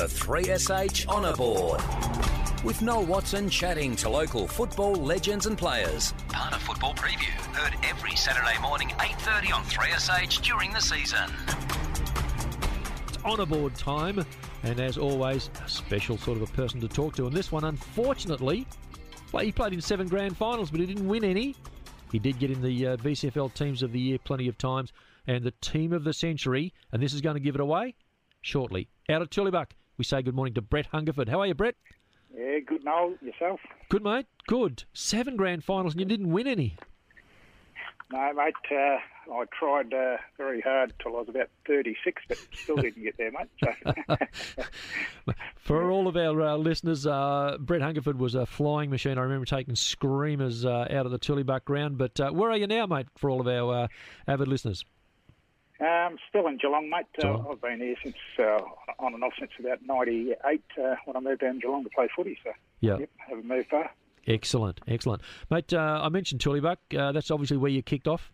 The 3SH Honour Board. With Noel Watson chatting to local football legends and players. Part of Football Preview. Heard every Saturday morning, 8.30 on 3SH during the season. It's honour board time, and as always, a special sort of a person to talk to. And this one, unfortunately, well, he played in seven grand finals, but he didn't win any. He did get in the uh, VCFL Teams of the Year plenty of times, and the Team of the Century, and this is going to give it away shortly. Out of Tooleybuc, we say good morning to Brett Hungerford. How are you, Brett? Yeah, good, Noel. Yourself? Good, mate. Good. Seven grand finals, and you didn't win any. No, mate. Uh, I tried uh, very hard till I was about 36, but still didn't get there, mate. So. For all of our uh, listeners, uh, Brett Hungerford was a flying machine. I remember taking screamers uh, out of the Tooleybuc ground. But uh, where are you now, mate, for all of our uh, avid listeners? Um, still in Geelong, mate. Geelong. Uh, I've been here since uh, on and off since about 98 uh, when I moved down to Geelong to play footy. So, Yeah. yep, haven't moved far. Excellent, excellent. Mate, uh, I mentioned Tooleybuc. Uh, that's obviously where you kicked off.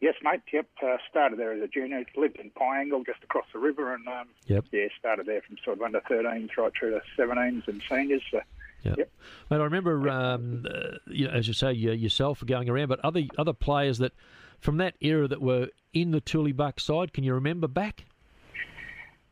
Yes, mate. Yep. Uh, started there as a junior. Lived in Piangil, just across the river, and um, Yep. yeah, started there from sort of under 13s right through to 17s and seniors. So, Yep. Yep. Mate, I remember, um, uh, you know, as you say, you, yourself going around, but other other players that from that era that were in the Tooleybuc side, can you remember back?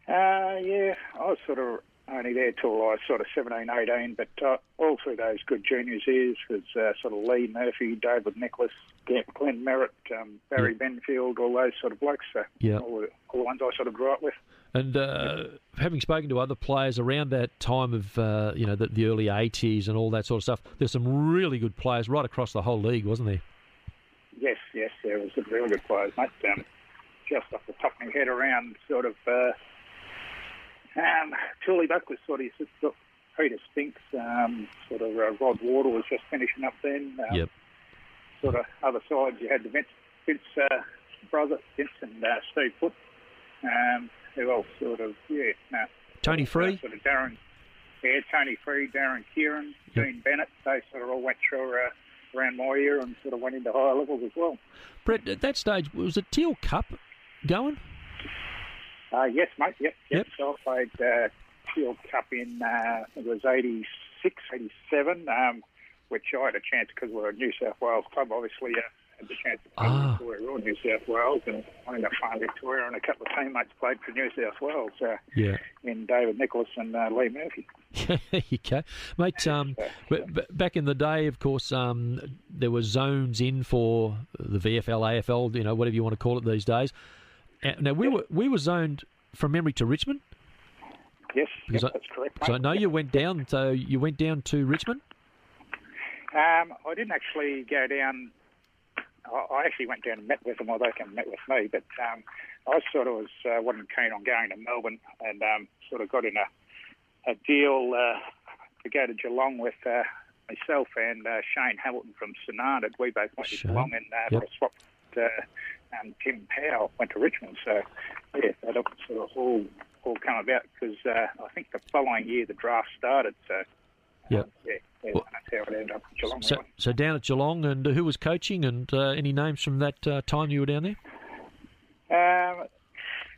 Uh, yeah, I was sort of only there till I was sort of 17, 18, but uh, all through those good juniors years was uh, sort of Lee Murphy, David Nicholas, Glenn Merritt, um, Barry Benfield, all those sort of blokes. So Yeah. all, the, all the ones I sort of grew up with. And uh, having spoken to other players around that time of, uh, you know, the, the early 80s and all that sort of stuff, there's some really good players right across the whole league, wasn't there? Yes, yes, there was some really good players, mate. Um, just off the top of my head around sort of uh, um, Tooleybuc was sort of sort of Peter Spinks, um, sort of uh, Rod Wardle was just finishing up then. Um, Yep. Sort of other sides, you had the Vince, Vince uh, brother, Vince and uh, Steve Foot. Um, who else sort of, yeah, no. Tony Free? Uh, sort of Darren, yeah, Tony Free, Darren Kieran, Yep. Dean Bennett. They sort of all went through uh, around my year and sort of went into higher levels as well. Brett, at that stage, was the Teal Cup going? Uh, yes, mate. Yep, Yep. yep. So I played uh, Shield Cup in uh, it was 86, 87, um, which I had a chance because we're a New South Wales club. Obviously, uh, had the chance to play Ah. Victoria or New South Wales, and I ended up playing Victoria, and a couple of teammates played for New South Wales. Uh, Yeah. in David Nicholas and uh, Lee Murphy. there you go. Mate, um, b- b- back in the day, of course, um, there were zones in for the VFL, AFL, you know, whatever you want to call it these days. Now, we were we were zoned from memory to Richmond. Yes, Because yep, I- that's correct. So I know Yep. you went down. So you went down to Richmond. Um, I didn't actually go down. I, actually went down and met with them, or they came and met with me. But um, I sort of was uh, wasn't keen on going to Melbourne, and um, sort of got in a, a deal uh, to go to Geelong with uh, myself and uh, Shane Hamilton from St We both went to. Geelong, and uh, Yep. for a. Uh, um, Tim Powell went to Richmond, so yeah, that sort of all all come about because uh, I think the following year the draft started. So yeah, yeah Well- that's how it ended up at Geelong. So, so down at Geelong, and who was coaching, and uh, any names from that uh, time you were down there? Um,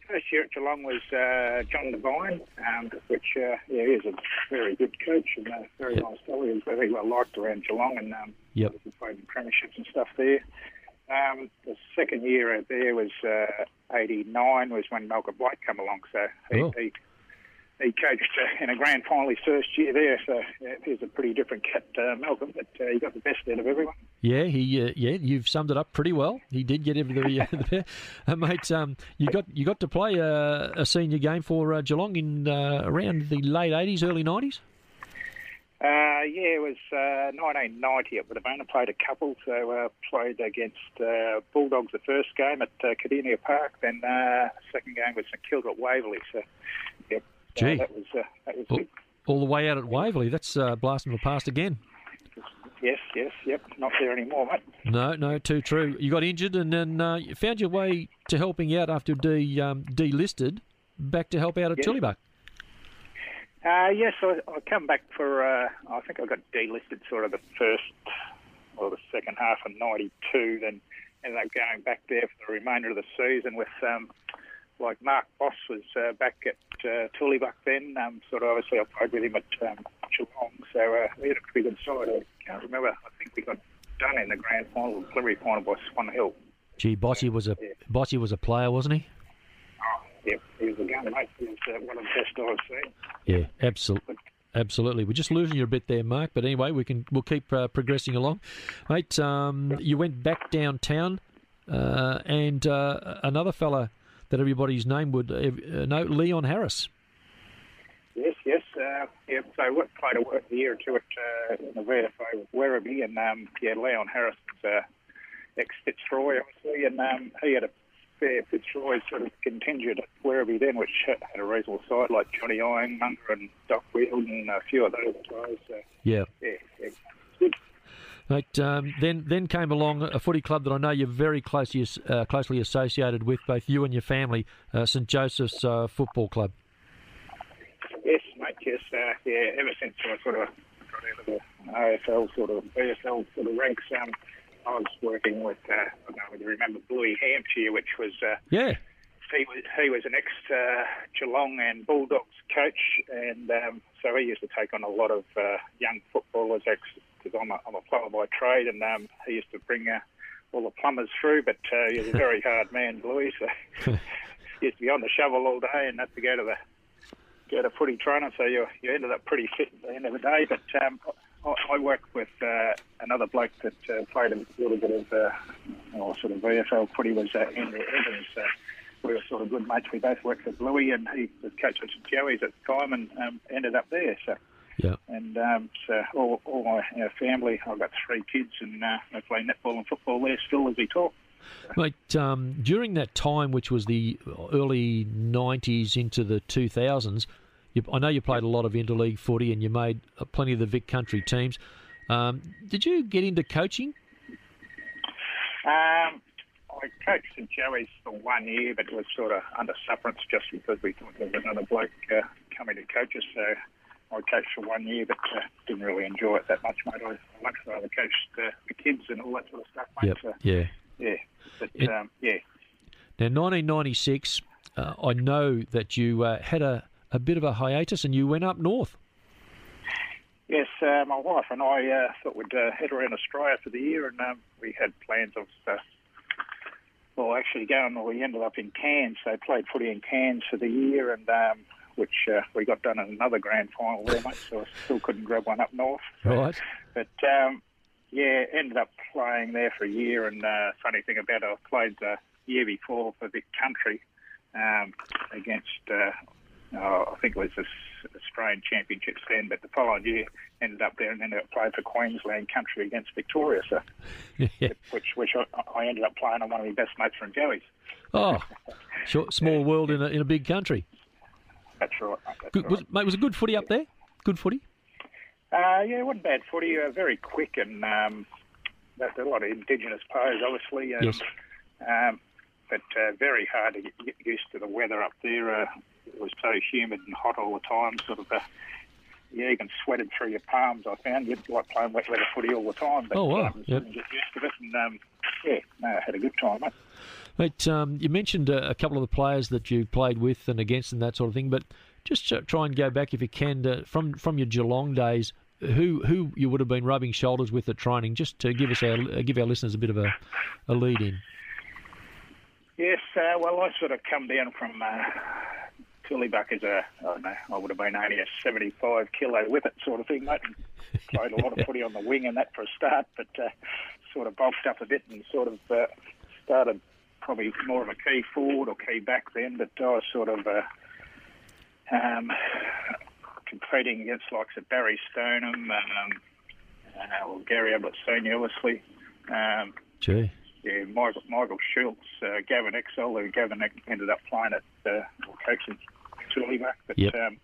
first year at Geelong was uh, John Devine, um, which uh, yeah, he is a very good coach and a very Yep. nice fellow. He was very well liked around Geelong and um, Yep. obviously played in premierships and stuff there. Um, the second year out there was uh, '89, was when Malcolm Blight come along. So he, Oh. he he coached uh, in a grand final his first year there. So yeah, he's a pretty different cat, uh, Malcolm, but uh, he got the best out of everyone. Yeah, he. Uh, yeah, you've summed it up pretty well. He did get every the, the uh, mate. Um, you got you got to play a, a senior game for uh, Geelong in uh, around the late eighties, early nineties. Uh, yeah, it was uh, 1990. It would have only played a couple, so uh, played against uh, Bulldogs the first game at uh, Park, then uh, second game was St Kilda at Waverley. So, so Gee. that was uh, that was good. All the way out at Waverley. That's uh, blasting the past again. Yes, yes, yep. Not there anymore, mate. No, no, too true. You got injured and then uh, you found your way to helping out after de um, delisted, back to help out at Yes. Tooleybuc. Uh, yes, I, I come back for. Uh, I think I got delisted sort of the first or the second half of '92. Then ended up going back there for the remainder of the season with um, like Mark Bos was uh, back at uh, back then. Um, sort of obviously I played with him at um, Geelong, so uh, we had a pretty good side. I can't remember. I think we got done in the grand final, preliminary final by Swan Hill. Gee, Bossy was a Bossy was a player, wasn't he? Oh, yeah, he was a gun, mate. He was uh, one of the best I've seen. Yeah, absolutely. Absolutely, we're just losing you a bit there, Mark. But anyway, we can we'll keep uh, progressing along, mate. Um, you went back downtown, uh, and uh, another fella that everybody's name would uh, know, Leon Harris. Yes, yes. Uh, yeah, so what played a year or two at uh, in the VFA Werribee, and um, yeah, Leon Harris was uh, ex Fitzroy, obviously, and um, he had a fair Fitzroy sort of contingent at Werribee then, which had a reasonable side like Johnny Ironmonger and Doc Wheeldon and a few of those guys. So, yeah. Yeah, yeah. Good. Right, um, then, then came along a footy club that I know you're very closely uh, closely associated with, both you and your family, uh, St Joseph's uh, Football Club. Yes, mate. Yes, uh, yeah. Ever since I sort of got into the AFL sort of AFL sort of ranks, um, I was working with, uh, I don't know whether you remember Bluey Hampshire, which was. Uh, yeah. He was, he was an ex uh, Geelong and Bulldogs coach, and um, so he used to take on a lot of uh, young footballers, because I'm a, I'm a plumber by trade, and um, he used to bring uh, all the plumbers through, but uh, he was a very hard man, Louis. so he used to be on the shovel all day and had to go to the go to footy trainer, so you you ended up pretty fit at the end of the day. But um, I, I worked with uh, another bloke that uh, played a little bit of uh, oh, sort of VFL footy was uh, Andrew Evans. Uh, we were sort of good mates. We both worked with Louis, and he was coach at Joey's at the time, and um, ended up there. So. Yeah. And um, so all, all my our family, I've got three kids, and uh, they play netball and football there still as we talk. Mate, um, during that time, which was the early 90s into the 2000s, you, I know you played a lot of interleague footy and you made uh, plenty of the Vic Country teams. Um, did you get into coaching? Um, I coached at Joey's for one year, but it was sort of under sufferance just because we thought there was another bloke uh, coming to coach us. So I coached for one year, but uh, didn't really enjoy it that much, mate. I much rather coached uh, the kids and all that sort of stuff, mate. Yep. So, yeah. yeah. But It- um, yeah. Now, 1996, uh, I know that you uh, had a, a bit of a hiatus and you went up north. Yes, uh, my wife and I uh, thought we'd uh, head around Australia for the year, and um, we had plans of, uh, well, actually going. Well, we ended up in Cairns. So played footy in Cairns for the year, and um, which uh, we got done in another grand final there, mate. So I still couldn't grab one up north. Right. But um, yeah, ended up playing there for a year. And uh, funny thing about it, I played the year before for Vic Country um, against, uh, oh, I think it was the Australian Championships then. But the following year, ended up there and ended up playing for Queensland Country against Victoria. So yeah. which which I, I ended up playing on one of my best mates from Joey's. Oh, short, small world in a, in a big country. That's right. mate, That's Good, right. was, mate, was it good footy up there? Good footy? Uh, yeah, it wasn't bad footy. Uh, very quick and um, there's a lot of indigenous players, obviously. And, Yes. Um, but uh, very hard to get, used to the weather up there. Uh, it was so humid and hot all the time. Sort of, uh, yeah, you can sweat it through your palms. I found you'd like playing wet weather footy all the time. But, Oh, wow. Um, Yep. Get used to it, and um, yeah, no, I had a good time. Mate. Mate, um, you mentioned uh, a couple of the players that you played with and against and that sort of thing, but just uh, try and go back if you can to, from from your Geelong days. Who who you would have been rubbing shoulders with at training, just to give us our give our listeners a bit of a, a lead in. Yes, uh, well, I sort of come down from uh, Tooleybuc as a, I don't know, I would have been only a 75 kilo whippet sort of thing, mate. Played a lot of footy on the wing and that for a start, but uh, sort of bulked up a bit and sort of uh, started probably more of a key forward or key back then, but I was sort of uh, um, competing against likes of Barry Stoneham, um, uh, or Gary Ablett Senior, obviously. Um, Gee, yeah, Michael, Michael Schultz, uh, Gavin Exell, who Gavin ended up playing at uh, coaching Tooleybuc. But Yep. um,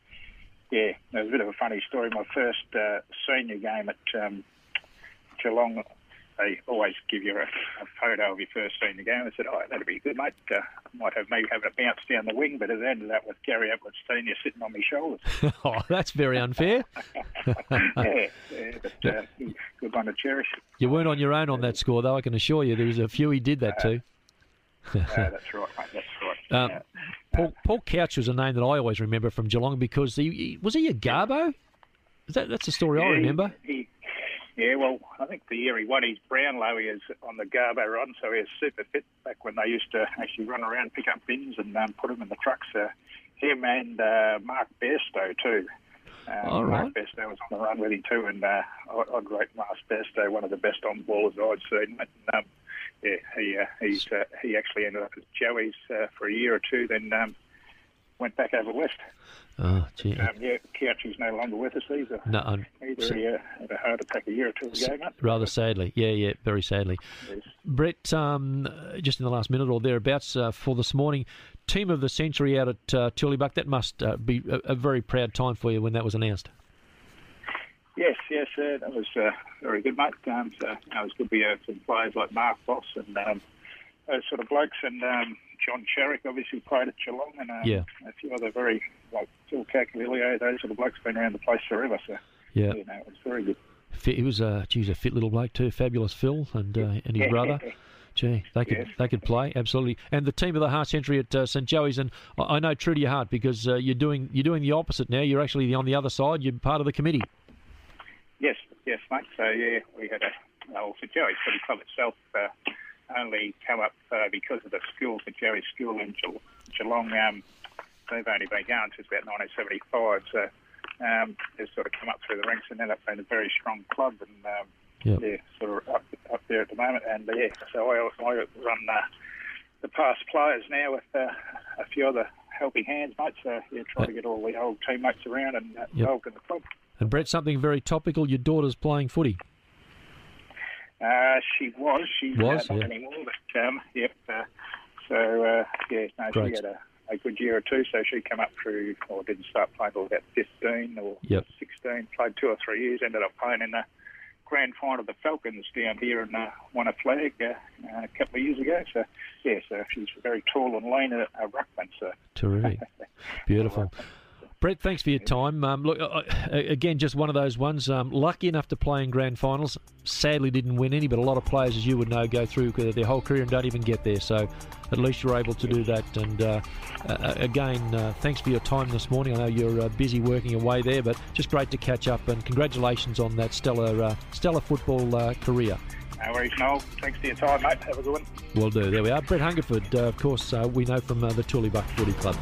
yeah, there's a bit of a funny story. My first uh, senior game at um, Geelong, they always give you a, a photo of your first senior game. I said, "Oh, that'd be good, mate. Uh, might have maybe have a bounce down the wing," but it ended up with Gary Edwards Senior sitting on my shoulders. oh, that's very unfair. yeah, yeah, but uh, good one to cherish. You weren't on your own on that score, though. I can assure you, there was a few he did that to. Uh, that's right, mate. That's right. Um, Yeah. Paul, Paul Couch was a name that I always remember from Geelong because he, he was he a Garbo? Is that that's the story I Yeah, remember. He, yeah, well, I think the year he won his Brownlow, he was on the Garbo run, so he was super fit back when they used to actually run around, pick up bins, and um, put them in the trucks. Uh, him and uh, Mark Bairstow too. Um, All right. Mark Bairstow was on the run with him too, and uh, I'd rate Mark Bairstow one of the best on ballers I'd seen. And, um, yeah, he uh, he's uh, he actually ended up at Joey's uh, for a year or two, then um, went back over west. Oh, gee. Um, yeah, no longer with us either. No, un- Either he uh, had a heart attack a year or two ago, mate. rather sadly. Yeah, yeah, very sadly. Yes. Brett, um, just in the last minute or thereabouts uh, for this morning, team of the century out at uh, Tooleybuc. That must uh, be a, a very proud time for you when that was announced. Yes, yes, uh, that was uh, very good, mate. Um, so, you know, it was good to be uh, some players like Mark Bos and um, those sort of blokes, and um, John Sherrick obviously played at Geelong, and um, Yeah. a few other very, like Phil Caculilio, those sort of blokes been around the place forever, so, Yeah, you know, it was very good. Fit, he was a geez, a fit little bloke too. Fabulous Phil and uh, and his brother. Gee, they could Yes. they could play absolutely. And the team of the half century at uh, St Joey's, and I, know true to your heart because uh, you're doing you're doing the opposite now. You're actually on the other side. You're part of the committee. Yes, yes, mate. So yeah, we had a well, for Joey's Footy Club itself uh, only come up uh, because of the school for Jerry School in Ge- Geelong. Um, they've only been going since about 1975, so um, they've sort of come up through the ranks and ended up being a very strong club, and um, Yep. yeah, sort of up up there at the moment. And uh, yeah, so I, I run uh, the past players now with uh, a few other helping hands, mate. So yeah, try to get all the old teammates around and uh, involved in the club. And Brett, something very topical. Your daughter's playing footy. Uh, she was. She's Was, uh, not yeah. anymore, but um, yep. Uh, so uh, yeah, no, Great. she had a, a good year or two. So she came up through, or didn't start playing till about 15 or Yep. 16. Played two or three years. Ended up playing in the grand final of the Falcons down here and uh, won a flag uh, uh, a couple of years ago. So yeah, so she's very tall and lean, a, a ruckman. So Terrific. Beautiful. Brett, thanks for your time. Um, look, uh, again, just one of those ones. Um, lucky enough to play in grand finals. Sadly, didn't win any, but a lot of players, as you would know, go through their whole career and don't even get there. So, at least you're able to do that. And uh, uh, again, uh, thanks for your time this morning. I know you're uh, busy working away there, but just great to catch up. And congratulations on that stellar, uh, stellar football uh, career. no worries, Noel. Thanks for your time, mate. Have a good one. Well do. There we are. Brett Hungerford, uh, of course, uh, we know from uh, the Tooleybuc Footy Club.